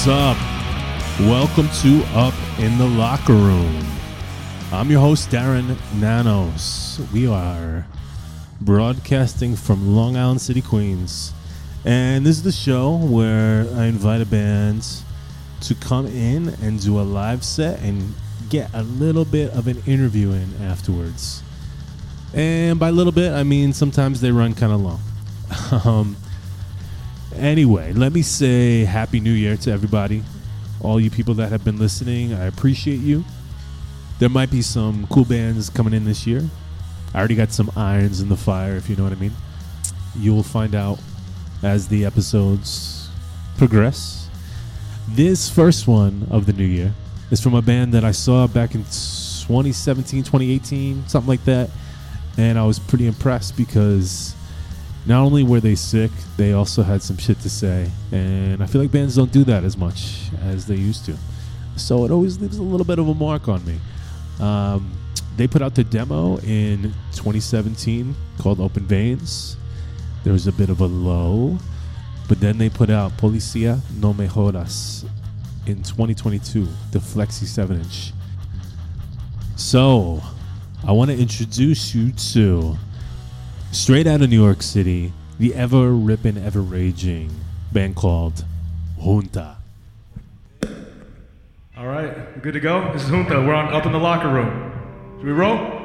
What's up? Welcome to Up in the Locker Room. I'm your host, Darren Nanos. We are broadcasting from Long Island City, Queens. And this is the show where I invite a band to come in and do a live set and get a little bit of an interview in afterwards. And by little bit, I mean sometimes they run kind of long. um, anyway, let me say Happy New Year to everybody. All you people that have been listening, I appreciate you. There might be some cool bands coming in this year. I already got some irons in the fire, if you know what I mean. You will find out as the episodes progress. This first one of the new year is from a band that I saw back in 2017, 2018, something like that. And I was pretty impressed because not only were they sick, they also had some shit to say. And I feel like bands don't do that as much as they used to. So it always leaves a little bit of a mark on me. Um, they put out the demo in 2017 called Open Veins. There was a bit of a low, but then they put out Policia No Mejoras in 2022, the Flexi 7 inch. So, I want to introduce you to straight out of New York City, the ever ripping, ever raging band called Junta. All right, good to go. This is Junta. We're on up in the locker room. Should we roll?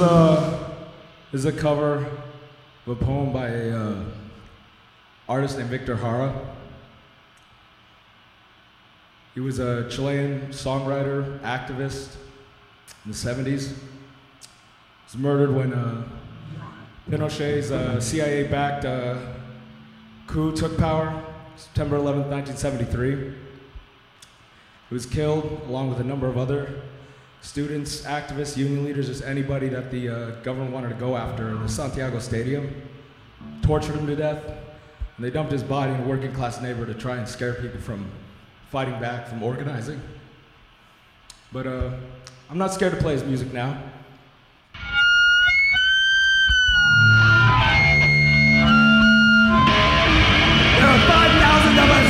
Is a is a cover of a poem by a uh, artist named Victor Jara. He was a Chilean songwriter, activist in the 70s. He was murdered when uh, Pinochet's uh, CIA-backed uh, coup took power, September 11, 1973. He was killed along with a number of other students, activists, union leaders, just anybody that the uh, government wanted to go after in the Santiago Stadium. Tortured him to death, and they dumped his body in a working class neighborhood to try and scare people from fighting back, from organizing. But uh, I'm not scared to play his music now. There are 5,000 of us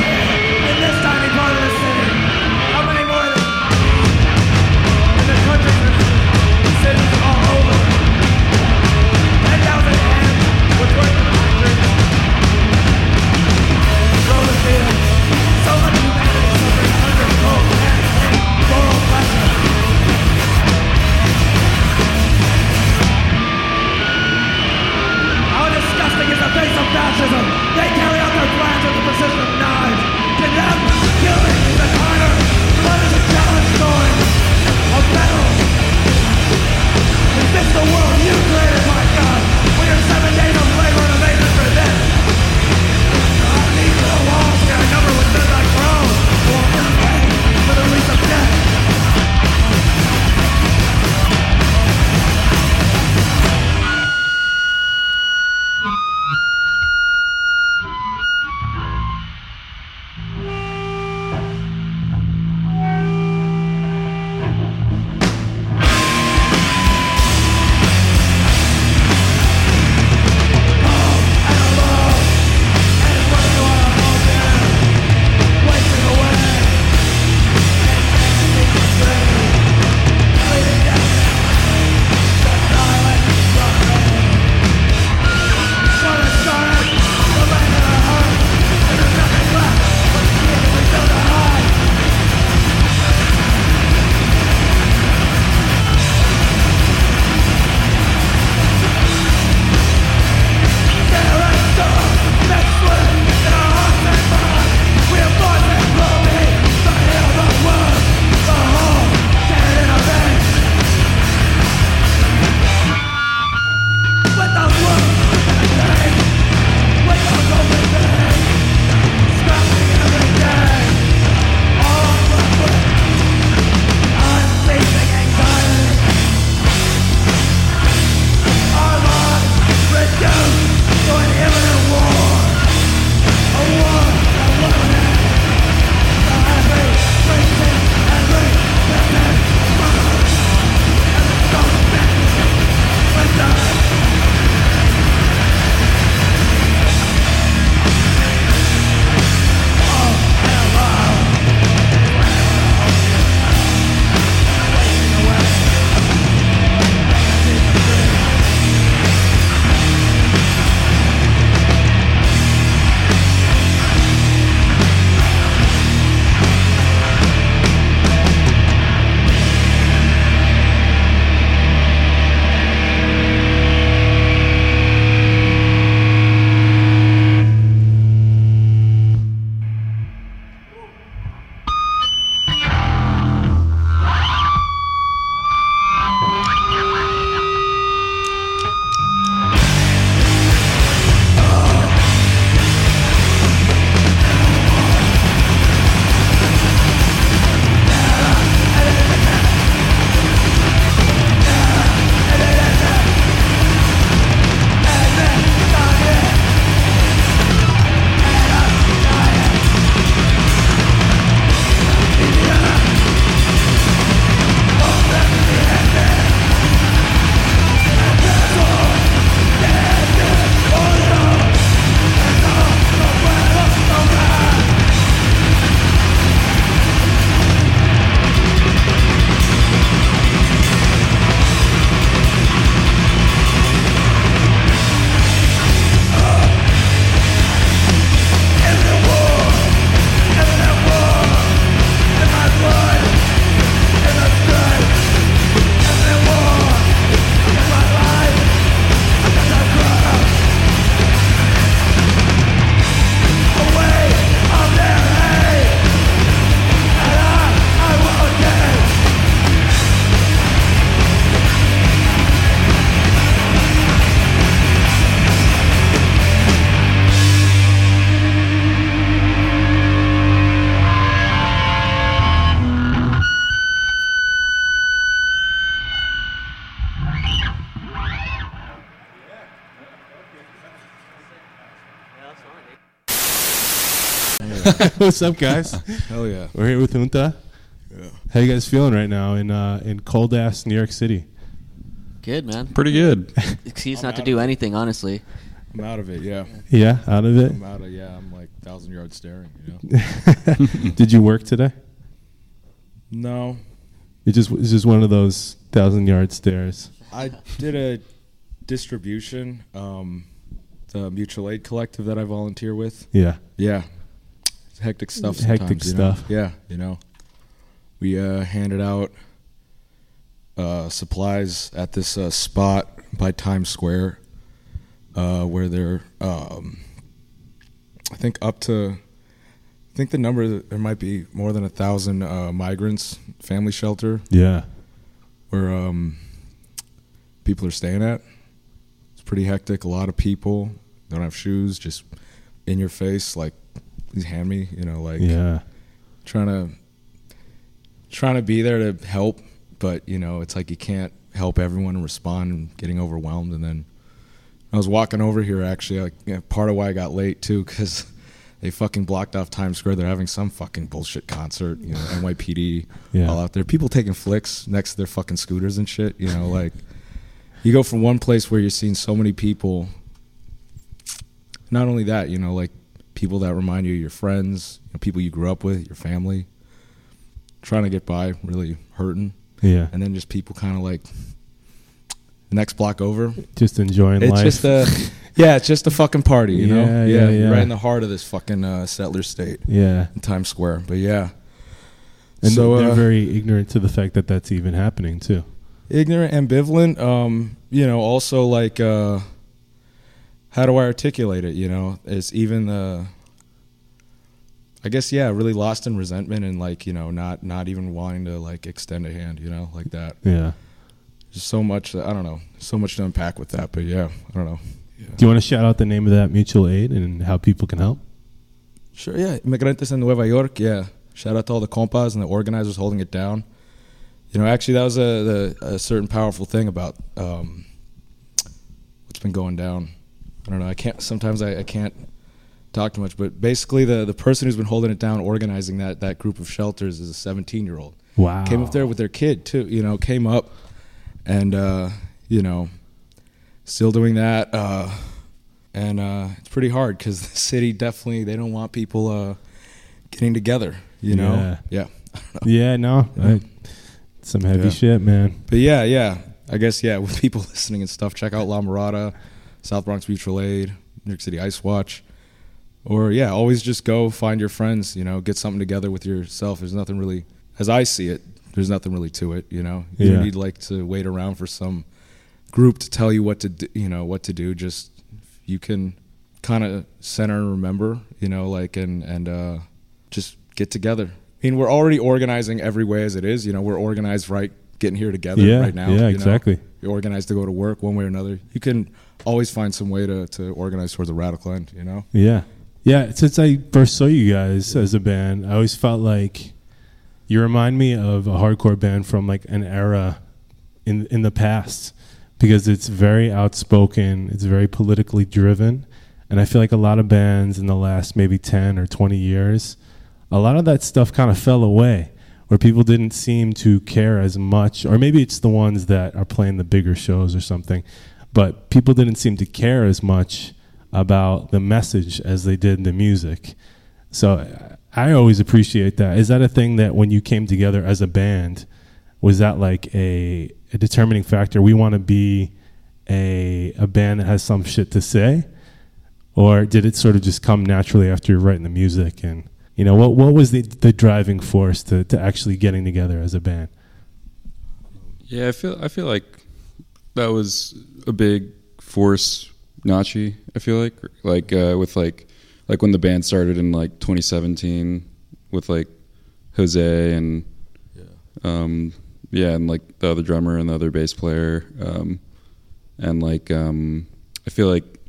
What's up, guys? Hell yeah. We're here with Junta. Yeah. How you guys feeling right now in uh, in cold ass New York City? Good man. Pretty good. Excuse I'm not to do it. anything, honestly. I'm out of it, yeah. Yeah, out of it. I'm out of yeah, I'm like thousand yard staring, you know. Did you work today? no. It just it's just one of those thousand yard stares. I did a distribution, um, the mutual aid collective that I volunteer with. Yeah. Yeah. Hectic stuff Hectic sometimes, you know? stuff. Yeah, you know. We uh, handed out uh, supplies at this uh, spot by Times Square uh, where they're, um, I think, up to, I think the number, there might be more than a thousand uh, migrants, family shelter Yeah. where um, people are staying at. It's pretty hectic. A lot of people don't have shoes, just in your face, like, please hand me, you know, like Yeah. trying to trying to be there to help, but you know, it's like you can't help everyone and respond and getting overwhelmed. And then I was walking over here actually, like yeah, part of why I got late too, because they fucking blocked off Times Square. They're having some fucking bullshit concert, you know, NYPD Yeah. all out there. People taking flicks next to their fucking scooters and shit. You know, like you go from one place where you're seeing so many people. Not only that, you know, like people that remind you of your friends, you know, people you grew up with, your family, trying to get by, really hurting, Yeah. and then just people kind of like the next block over. Just enjoying It's life. just a, yeah, it's just a fucking party, you know. Yeah, yeah, yeah. right in the heart of this fucking uh, settler state yeah. in Times Square. But yeah, And so they're uh, very ignorant to the fact that that's even happening too. ignorant, ambivalent. Um, you know, also like, uh, how do I articulate it? You know, it's even the, I guess, yeah, really lost in resentment and like, you know, not not even wanting to like extend a hand. You know, like that. Yeah. Just so much. I don't know. So much to unpack with that. But yeah, I don't know. Do you want to shout out the name of that mutual aid and how people can help? Sure, yeah. Inmigrantes en Nueva York, yeah. Shout out to all the compas and the organizers holding it down. You know, actually, that was a, the, a certain powerful thing about um, what's been going down. I don't know. I can't. Sometimes I, I can't talk too much, but basically, the the person who's been holding it down, organizing that that group of shelters, is a 17 year old. Wow. Came up there with their kid too. You know, came up, and uh, you know, still doing that. Uh, and uh, it's pretty hard because the city definitely they don't want people uh, getting together. You know, yeah. Yeah, yeah no. I, some heavy Yeah. shit, man. But yeah, yeah. I guess yeah. With people listening and stuff, check out La Mirada, South Bronx Mutual Aid, New York City Ice Watch, or yeah, always just go find your friends. You know, get something together with yourself. There's nothing really, as I see it, there's nothing really to it. You know, you Yeah. don't need like to wait around for some group to tell you what to do, you know what to do. Just you can kind of center and remember. You know, like and and uh, just get together. I mean, we're already organizing every way as it is. You know, we're organized right getting here together Yeah, right now. yeah, you know? exactly. You're organized to go to work one way or another. You can always find some way to, to organize towards a radical end, you know? Yeah. Yeah. Since I first saw you guys as a band, I always felt like you remind me of a hardcore band from like an era in in the past because it's very outspoken, it's very politically driven, and I feel like a lot of bands in the last maybe 10 or 20 years, a lot of that stuff kind of fell away where people didn't seem to care as much or maybe it's the ones that are playing the bigger shows or something, but people didn't seem to care as much about the message as they did the music. So I always appreciate that. Is that a thing that when you came together as a band, was that like a, a determining factor? We want to be a a band that has some shit to say, or did it sort of just come naturally after you're writing the music? And you know, what what was the the driving force to to actually getting together as a band? Yeah, I feel I feel like that was a big force Nachi, I feel like like uh, with like like when the band started in like 2017 with like Jose and um yeah, and like the other drummer and the other bass player um and like um I feel like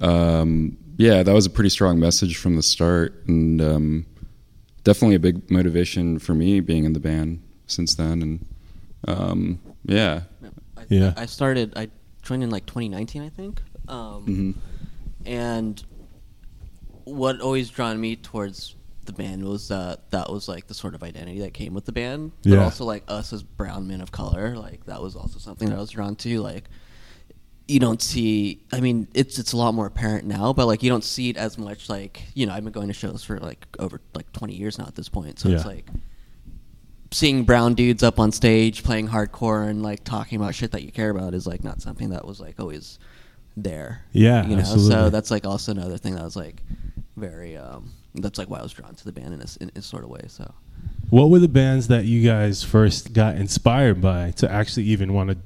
um yeah, that was a pretty strong message from the start and um definitely a big motivation for me being in the band since then and um yeah. I, Yeah. I started. I joined in like 2019, I think. Um, Mhm. And what always drawn me towards the band was that that was like the sort of identity that came with the band. But Yeah. also like us as brown men of color, like that was also something that I was drawn to. Like you don't see I mean, it's it's a lot more apparent now, but like you don't see it as much like you know, I've been going to shows for like over like twenty years now at this point. So it's like seeing brown dudes up on stage playing hardcore and like talking about shit that you care about is like not something that was like always there. Yeah, you know. absolutely. So that's like also another thing that was like very. um That's like why I was drawn to the band in a, in a sort of way. So What were the bands that you guys first got inspired by to actually even want to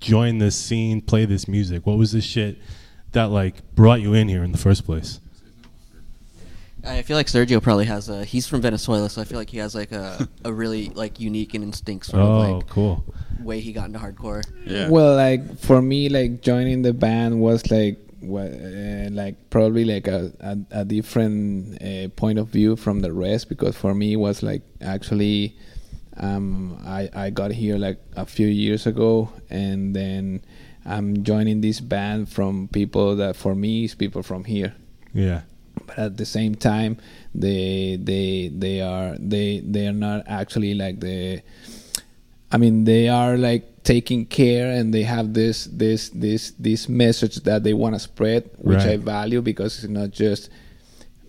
join this scene, play this music? What was the shit that like brought you in here in the first place? I feel like Sergio probably has a. He's from Venezuela, so I feel like he has like a, a really like unique and instinct sort Oh, of like cool. way he got into hardcore. Yeah. Well, like for me, like joining the band was like what, uh, like probably like a a, a different uh, point of view from the rest because for me it was like actually um, I I got here like a few years ago and then I'm joining this band from people that for me is people from here Yeah. But at the same time they they they are they they are not actually like the i mean they are like taking care and they have this this this this message that they want to spread which i value because it's not just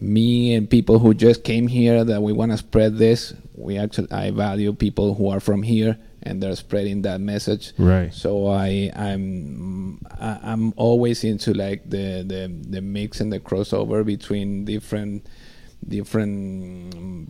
me and people who just came here that we want to spread this. We actually i value people who are from here and they're spreading that message Right. so I I'm I'm always into like the the the mix and the crossover between different different mm,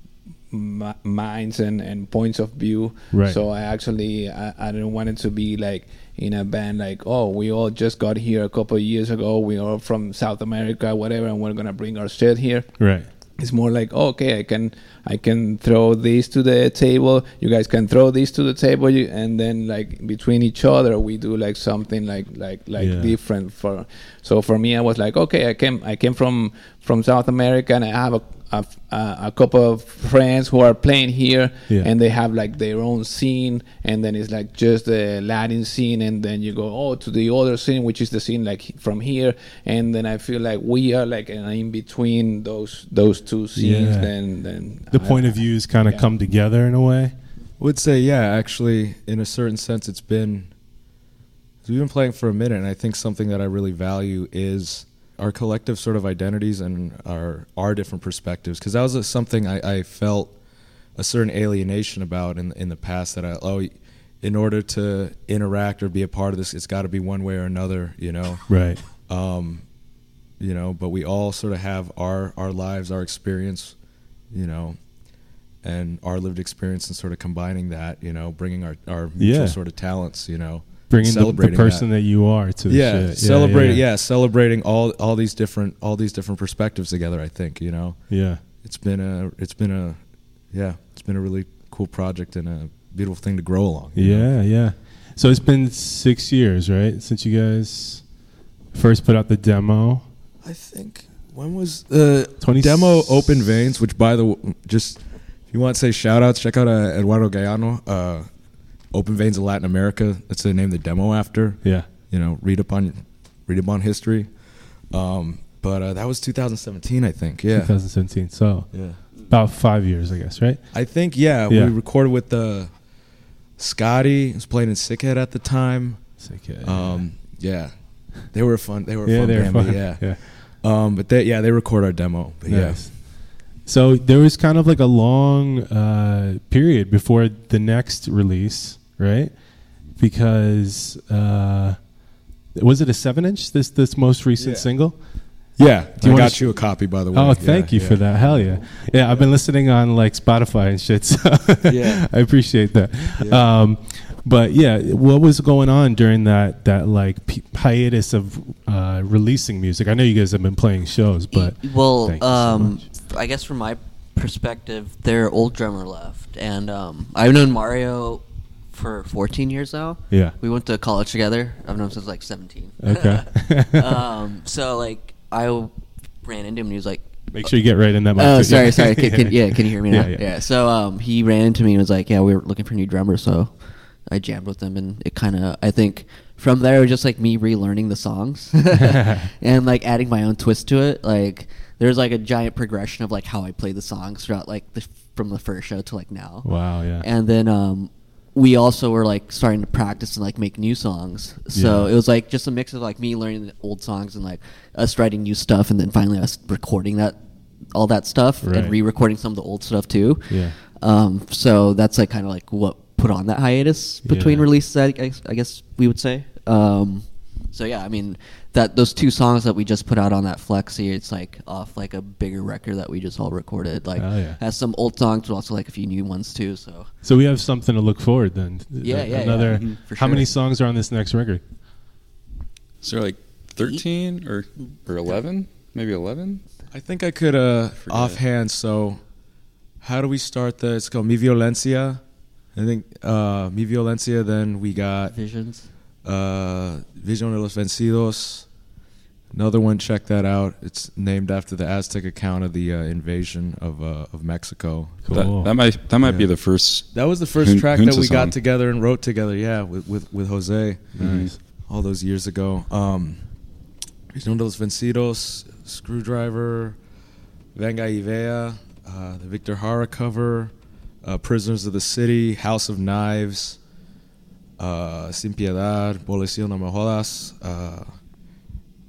m- minds and and points of view. Right. So I actually I, I didn't want it to be like in a band like oh we all just got here a couple of years ago we are from South America whatever and we're gonna bring our shit here Right. It's more like oh, okay i can i can throw this to the table you guys can throw this to the table you, and then like between each other we do like something like like like Yeah. different for so for me i was like okay i came i came from from south america and i have a a, a couple of friends who are playing here Yeah. and they have like their own scene and then it's like just the latin scene and then you go oh to the other scene which is the scene like from here and then i feel like we are like in, in between those those two scenes Yeah. then then The I- point of views kind of yeah. come together in a way. would say yeah actually in a certain sense it's been we've been playing for a minute and i think something that i really value is our collective sort of identities and our our different perspectives because that was a, something I, I felt a certain alienation about in in the past that I oh in order to interact or be a part of this it's got to be one way or another you know Right. um, you know but we all sort of have our our lives our experience you know and our lived experience and sort of combining that you know bringing our our mutual Yeah. sort of talents you know Bringing the, the person that. that. you are to the yeah shit. celebrating yeah, yeah. celebrating all all these different all these different perspectives together i think you know Yeah. it's been a it's been a yeah it's been a really cool project and a beautiful thing to grow along you know? Yeah, yeah. So it's been six years, right, since you guys first put out the demo. I think when was the 20 demo Open Veins? Which, by the way, just if you want to say shout outs, check out uh, Eduardo Galeano. Uh, Open Veins of Latin America. That's the name of the demo after. Yeah. You know, read up on read up on history. Um, but uh, that was 2017, I think. Yeah, 2017. So yeah. about five years, I guess, right? I think yeah, Yeah. we recorded with the Scotty. Was playing in Sickhead at the time. Sickhead. like, yeah, Um, yeah, they were fun. They were yeah, fun they were band, fun. Yeah. yeah. Um, but they yeah they record our demo. But yeah. So there was kind of like a long uh, period before the next release, right? Because uh, was it a seven inch? This this most recent Yeah. single. Yeah, Do you I got sh- you a copy by the way. Oh, thank Yeah, you yeah. for that. Hell yeah. Yeah, I've been listening on like Spotify and shit. So Yeah. I appreciate that. Yeah. Um, but yeah, what was going on during that that like p- hiatus of uh, releasing music? I know you guys have been playing shows, but well, thank you so um, much. I guess from my perspective, their old drummer left, and um, I've known Mario for 14 years now. yeah, We went to college together. I've known him since like 17. Okay. um, so like I ran into him and he was like, make sure you get right in that. mic, "Oh, too. sorry, Yeah. sorry. Can, can, yeah, can you hear me now? Yeah, yeah. So um, he ran into me and was like, "Yeah, we were looking for a new drummer." So I jammed with him, and it kind of I think from there it was just like me relearning the songs and like adding my own twist to it. Like there's like a giant progression of like how I play the songs throughout like the, from the first show to like now. Wow, yeah. And then um, we also were like starting to practice and like make new songs. So Yeah. it was like just a mix of like me learning the old songs and like us writing new stuff, and then finally us recording that all that stuff Right. and re-recording some of the old stuff too. Yeah. Um, so that's like kind of like what put on that hiatus between Yeah. releases. I guess, I guess we would say. Um, so yeah, I mean that those two songs that we just put out on that flexi, it's like off like a bigger record that we just all recorded. Like Oh, yeah. has some old songs, but also like a few new ones too. So So we have something to look forward then. Yeah, yeah, Another. yeah. Mhm, for How sure. many songs are on this next record? Is there like thirteen or or eleven? Maybe eleven. I think I could uh Forget. offhand. So, how do we start the? It's called Mi Violencia. I think uh Mi Violencia. Then we got visions. Uh Vision de los Vencidos. Another one. Check that out. It's named after the Aztec account of the uh, invasion of uh, of Mexico. Cool. That, that might that might be the first. That was the first Hun- track that Junta we got together and wrote together. Yeah, with with, with Jose. Nice. all those years ago. Um, Vision de los Vencidos, Screwdriver, Venga y Vea, uh, the Victor Jara cover, uh, Prisoners of the City, House of Knives, uh, Sin Piedad, Policía No Me Jodas. Uh,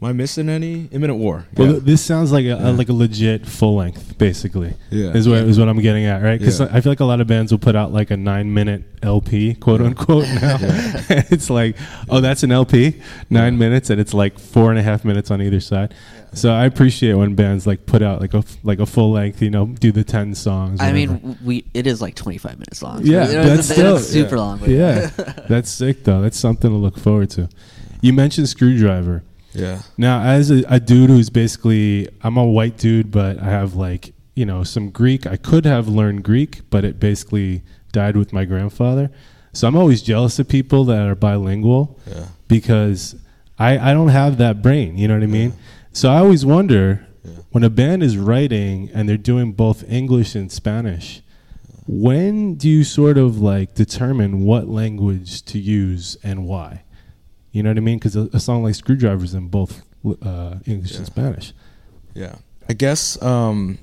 am I missing any? Imminent War. Well, yeah. this sounds like a, Yeah. like a legit full length, basically. Yeah. is what is what I'm getting at, right? Because Yeah. I feel like a lot of bands will put out like a nine minute LP, quote unquote. Now it's like, oh, that's an LP, nine minutes, and it's like four and a half minutes on either side. So I appreciate when bands like put out like a f- like a full length, you know, do the ten songs. I whatever. mean, we it is like 25 minutes long. Yeah, You that's it's, still- it's super yeah. long. yeah, that's sick though. That's something to look forward to. You mentioned Screwdriver. Yeah. Now, as a, a dude who's basically, I'm a white dude, but I have like, you know, some Greek. I could have learned Greek, but it basically died with my grandfather. So I'm always jealous of people that are bilingual Yeah. because I, I don't have that brain. You know what I mean? So I always wonder Yeah. when a band is writing and they're doing both English and Spanish, when do you sort of like determine what language to use and why? You know what I mean? Because a, a song like Screwdriver's in both uh, English and Spanish. Yeah. I guess um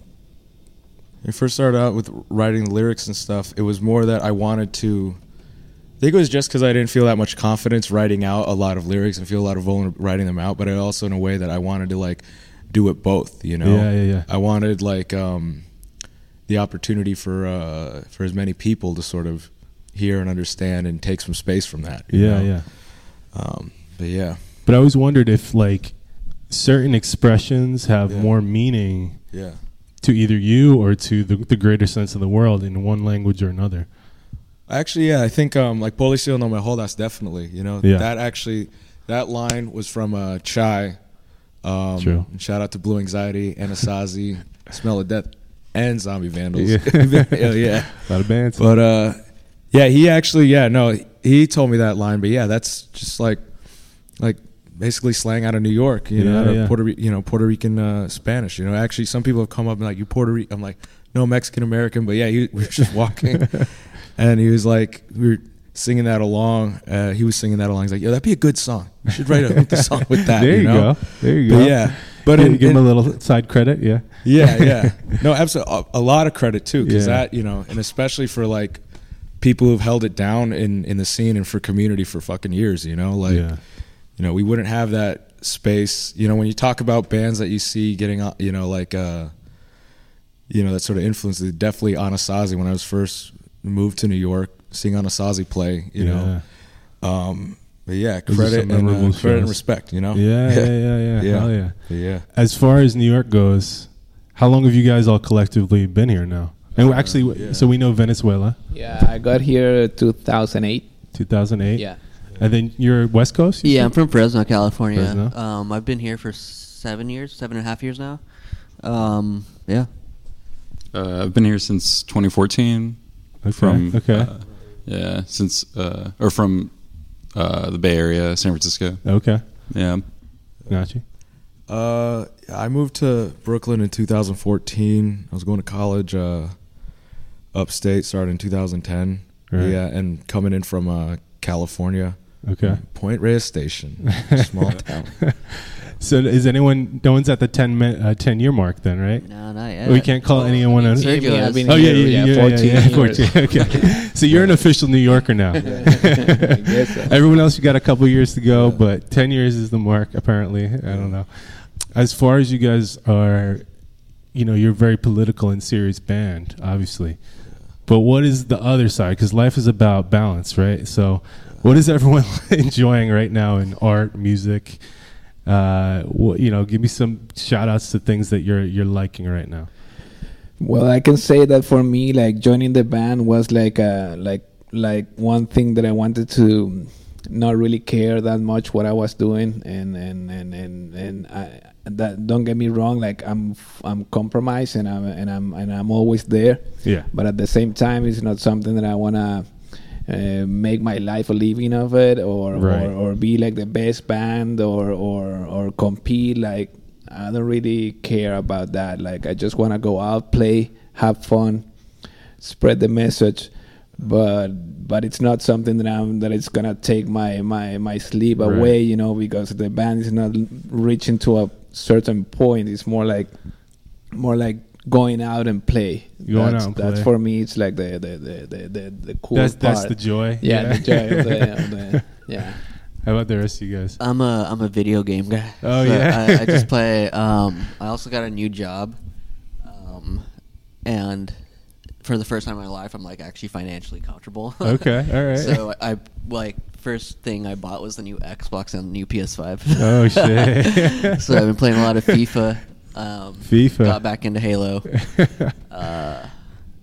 when I first started out with writing the lyrics and stuff, it was more that I wanted to I think it was just because I didn't feel that much confidence writing out a lot of lyrics and feel a lot of vulnerable writing them out, but I also in a way that I wanted to like do it both, you know. Yeah, yeah, yeah. I wanted like um the opportunity for uh for as many people to sort of hear and understand and take some space from that. you Yeah, know? yeah. Um but yeah. But I always wondered if like certain expressions have Yeah. more meaning Yeah. to either you or to the, the greater sense of the world in one language or another. Actually, yeah, I think um, like Policía no me jodas, definitely. You know, Yeah. that actually, that line was from uh, Chai. Um, True. shout out to Blue Anxiety, Anasazi, Smell of Death, and Zombie Vandals. Yeah. yeah, yeah. A lot of bands. But uh, yeah, he actually, yeah, no, he told me that line. But yeah, that's just like, like basically slang out of New York. You know, Yeah, out of yeah. Puerto, you know, Puerto Rican uh, Spanish. You know, actually, some people have come up and like, you Puerto Rican. I'm like, no, Mexican American. But yeah, he, we were just walking, and he was like, we were singing that along. Uh, he was singing that along. He's like, yo, that'd be a good song. You should write a song with that. there you, know? go. There you But go. yeah, but Give- in, give in- him a little side credit. Yeah. yeah, yeah. No, absolutely. A, a lot of credit too, because Yeah. that you know, and especially for like people who've held it down in in the scene and for community for fucking years. You know, like yeah. you know, we wouldn't have that space. You know, when you talk about bands that you see getting, uh, you know, like uh, you know, that sort of influence. Definitely Anasazi. When I was first moved to New York, seeing Anasazi play, you know, um, but yeah, credit and uh, credit and respect. You know, Yeah, yeah, yeah, yeah. Yeah. Hell yeah. Yeah. As far as New York goes, how long have you guys all collectively been here now? And actually, Uh, yeah. so we know Venezuela, Yeah, I got here 2008. 2008. Yeah. And then you're West Coast? you Yeah, said? I'm from Fresno, California. Fresno? Um, I've been here for seven years, seven and a half years now. Um, yeah. Uh, I've been here since 2014. Okay. From okay. uh, yeah, since uh, or from uh, the Bay Area, San Francisco. okay. Yeah. Gotcha. Uh, I moved to Brooklyn in 2014. I was going to college uh, upstate, started in 2010. Right. Yeah, and coming in from uh, California, Okay. Point Reyes Station, small town. So is anyone? No one's at the 10, min, uh, 10 year mark then, right? No, not yet. We can't call anyone. on- Sergio I've Oh yeah, yeah, yeah, yeah, 14 yeah, yeah, years. 14. Okay, so you're an official New Yorker now. I so. Everyone else, you got a couple years to go, but ten years is the mark. Apparently, I don't know. As far as you guys are, you know, you're a very political and serious band, obviously. But what is the other side? Because life is about balance, right? So, what is everyone enjoying right now in art, music? Uh, what, you know, give me some shout outs to things that you're you're liking right now. Well, I can say that for me, like joining the band was like a like like one thing that I wanted to not really care that much what I was doing, and and and and and I, that don't get me wrong, like I'm I'm compromised and I'm and I'm and I'm always there, Yeah. but at the same time, it's not something that I wanna. Uh, make my life a living of it, or, Right. or or be like the best band, or or or compete. Like I don't really care about that. Like I just want to go out, play, have fun, spread the message. But but it's not something that I'm that it's gonna take my my my sleep Right. away. You know, because the band is not reaching to a certain point. It's more like more like going out and play. Going that's, out and that's play. for me. It's like the the the the the, the cool that's part. that's the joy. yeah, the joy of the, of the yeah. How about the rest of you guys? I'm a I'm a video game guy. Oh, So yeah? I, I just play. Um, I also got a new job, um, and for the first time in my life, I'm like actually financially comfortable. Okay, all right. So I like first thing I bought was the new Xbox and the new PS5. Oh shit! so I've been playing a lot of FIFA. Um, FIFA. Got back into Halo. Uh,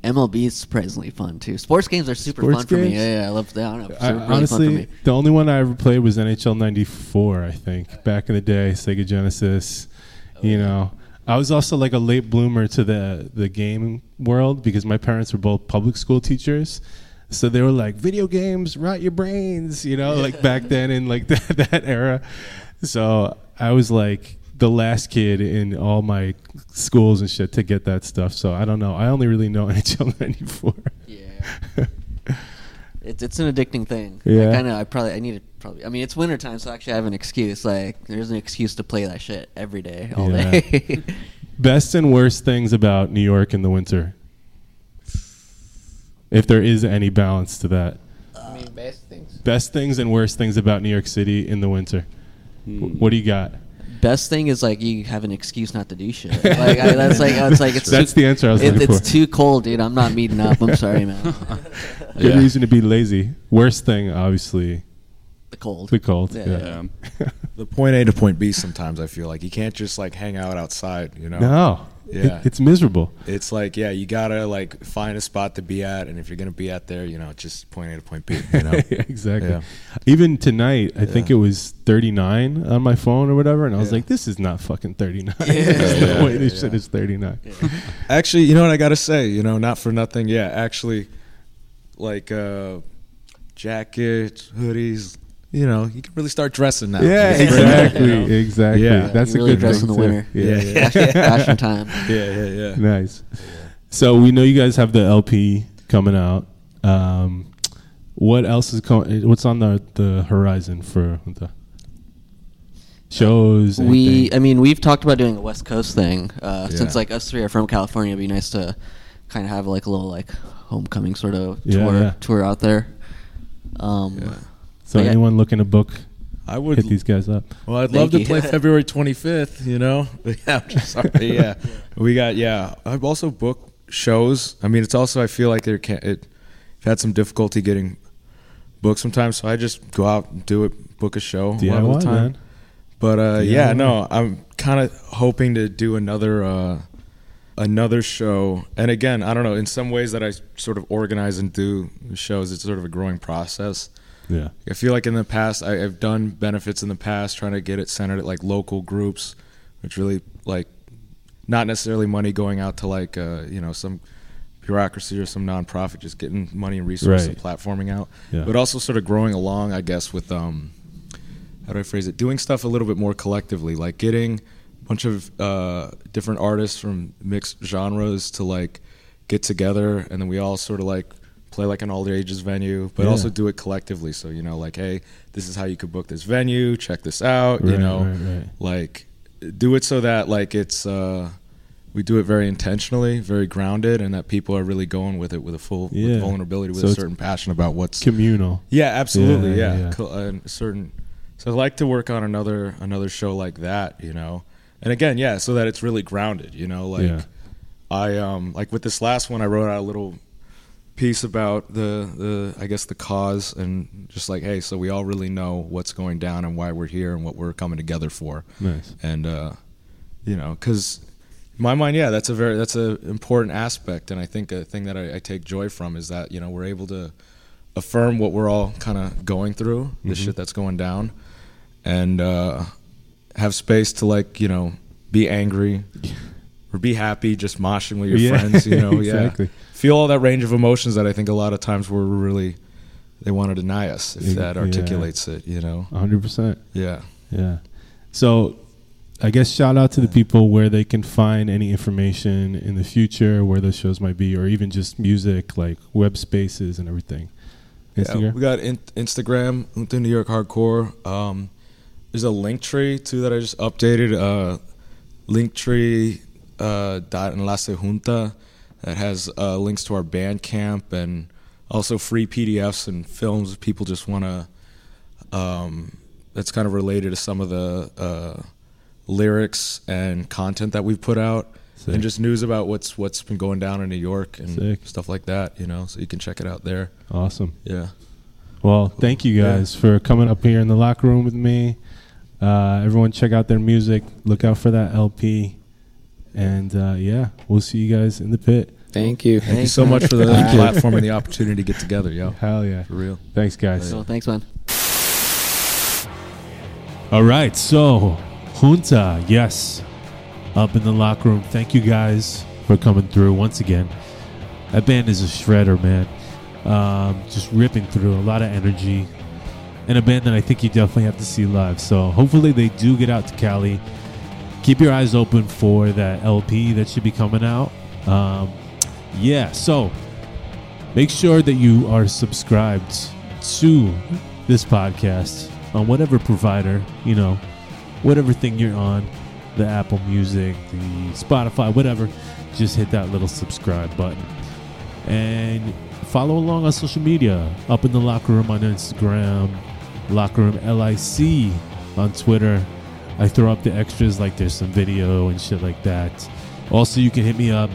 MLB is surprisingly fun too. Sports games are super Sports fun for me. Yeah, yeah, I love that. I don't know. I, really honestly, the only one I ever played was NHL '94. I think back in the day, Sega Genesis. You know, I was also like a late bloomer to the the game world because my parents were both public school teachers. So they were like, video games rot your brains, you know, like back then in like that, that era. So I was like the last kid in all my schools and shit to get that stuff. So I don't know. I only really know NHL '94. Yeah. It's it's an addicting thing. Yeah. Like, I know. I probably I need to probably. I mean, it's wintertime, so actually I have an excuse. Like, there's an excuse to play that shit every day, all Yeah. day. Best and worst things about New York in the winter. If there is any balance to that. I mean, best things. Best things and worst things about New York City in the winter. Hmm. Wh- What do you got? Best thing is like you have an excuse not to do shit. Like I, that's like it's like it's That's too, the answer I was it, looking it's for. too cold, dude. I'm not meeting up. I'm sorry, man. Good Yeah. reason to be lazy. Worst thing, obviously, The cold. the cold. Yeah. Yeah. Yeah. The point A to point B. Sometimes I feel like you can't just like hang out outside. You know. No. It- Yeah. it's miserable. It's like yeah, you gotta like find a spot to be at, and if you're gonna be at there, you know, just point A to point B. You know. exactly. Yeah. Even tonight, I think it was 39 on my phone or whatever, and I was Yeah. like, "This is not fucking 39. Yeah. There's no Yeah. way this Yeah. shit is 39." Actually, you know what I gotta say? You know, not for nothing. Yeah, actually, like uh, jackets, hoodies. You know, you can really start dressing now. Yeah, exactly, you know? exactly. Yeah. That's you a really good dress in the winter. Yeah, Yeah. Fashion, fashion time. Yeah, yeah, yeah. nice. So we know you guys have the LP coming out. Um, what else is coming? What's on the the horizon for the shows? We. I mean, we've talked about doing a West Coast thing. Uh, Yeah. Since like us three are from California, it'd be nice to kind of have like a little like homecoming sort of tour yeah. tour out there. Um, Yeah. so yeah. anyone looking to book, I would. hit these guys up. Well, I'd Thank love to you. play February 25th. You know, yeah. I'm sorry. Yeah, we got. Yeah, I've also booked shows. I mean, it's also I feel like there can it. I've had some difficulty getting booked sometimes, so I just go out and do it, book a show a lot of DIY, the time. man. But uh, yeah, no, I'm kind of hoping to do another uh, another show. And again, I don't know. In some ways that I sort of organize and do shows, it's sort of a growing process. Yeah, I feel like in the past I, I've done benefits in the past, trying to get it centered at like local groups, which really like not necessarily money going out to like uh, you know some bureaucracy or some nonprofit, just getting money and resources Right. and platforming out, Yeah. but also sort of growing along, I guess, with um, how do I phrase it? Doing stuff a little bit more collectively, like getting a bunch of uh, different artists from mixed genres to like get together, and then we all sort of like play like an all ages venue, but Yeah. also do it collectively. So you know, like, hey, this is how you could book this venue. Check this out. you know, right, right. like do it so that like it's uh we do it very intentionally, very grounded, and that people are really going with it with a full Yeah. with vulnerability, with So a certain passion about what's Communal. yeah, absolutely. Yeah, Yeah, certain. So I like to work on another another show like that, you know. And again, yeah, so that it's really grounded, you know. Like. I um like with this last one, I wrote out a little piece about the the I guess the cause and just like hey, so we all really know what's going down and why we're here and what we're coming together for. Nice. and uh, you know, because my mind, yeah, that's a very that's a important aspect, and I think a thing that I, I take joy from is that you know we're able to affirm what we're all kind of going through, the shit that's going down, and uh, have space to like you know be angry or be happy, just moshing with your Yeah, friends, you know, exactly. yeah, feel all that range of emotions that I think a lot of times we're really they want to deny us if Yeah. that articulates it, you know, 100%. yeah. Yeah. So I guess shout out to the people where they can find any information in the future, where those shows might be, or even just music, like web spaces and everything. Yeah, we got in- Instagram, Junta New York Hardcore. Um, there's a link tree too that I just updated. Uh, Linktree uh, dot enlace junta that has uh, links to our Bandcamp and also free PDFs and films if people just want to. Um, that's kind of related to some of the uh, lyrics and content that we've put out, Sick. and just news about what's what's been going down in New York and Sick. stuff like that. You know, so you can check it out there. Awesome. Yeah. Well, thank you guys for coming up here in the locker room with me. Uh, everyone, check out their music. Look out for that LP. And uh, yeah, we'll see you guys in the pit. Thank you. Thank you so much for the platform and the opportunity to get together, yo. Hell yeah. For real. Thanks, guys. So thanks, man. All right, so Junta, yes, up in the locker room. Thank you guys for coming through once again. That band is a shredder, man. Um, just ripping through a lot of energy, and a band that I think you definitely have to see live. So hopefully they do get out to Cali. Keep your eyes open for that LP that should be coming out. Um, yeah, so make sure that you are subscribed to this podcast on whatever provider, you know, whatever thing you're on, the Apple Music, the Spotify, whatever, just hit that little subscribe button. And follow along on social media, up in the locker room on Instagram, locker room LIC on Twitter. I throw up the extras like there's some video and shit like that. Also, you can hit me up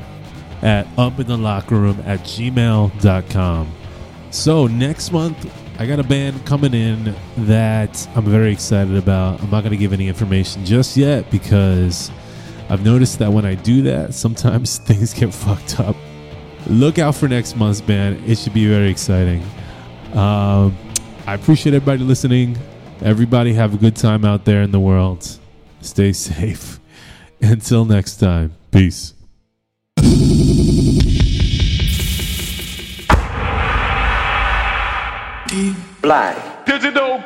at up in the locker room at gmail.com. So next month, I got a band coming in that I'm very excited about. I'm not going to give any information just yet because I've noticed that when I do that, sometimes things get fucked up. Look out for next month's band. It should be very exciting. Um, I appreciate everybody listening. Everybody have a good time out there in the world. Stay safe. Until next time, peace. Black. Digital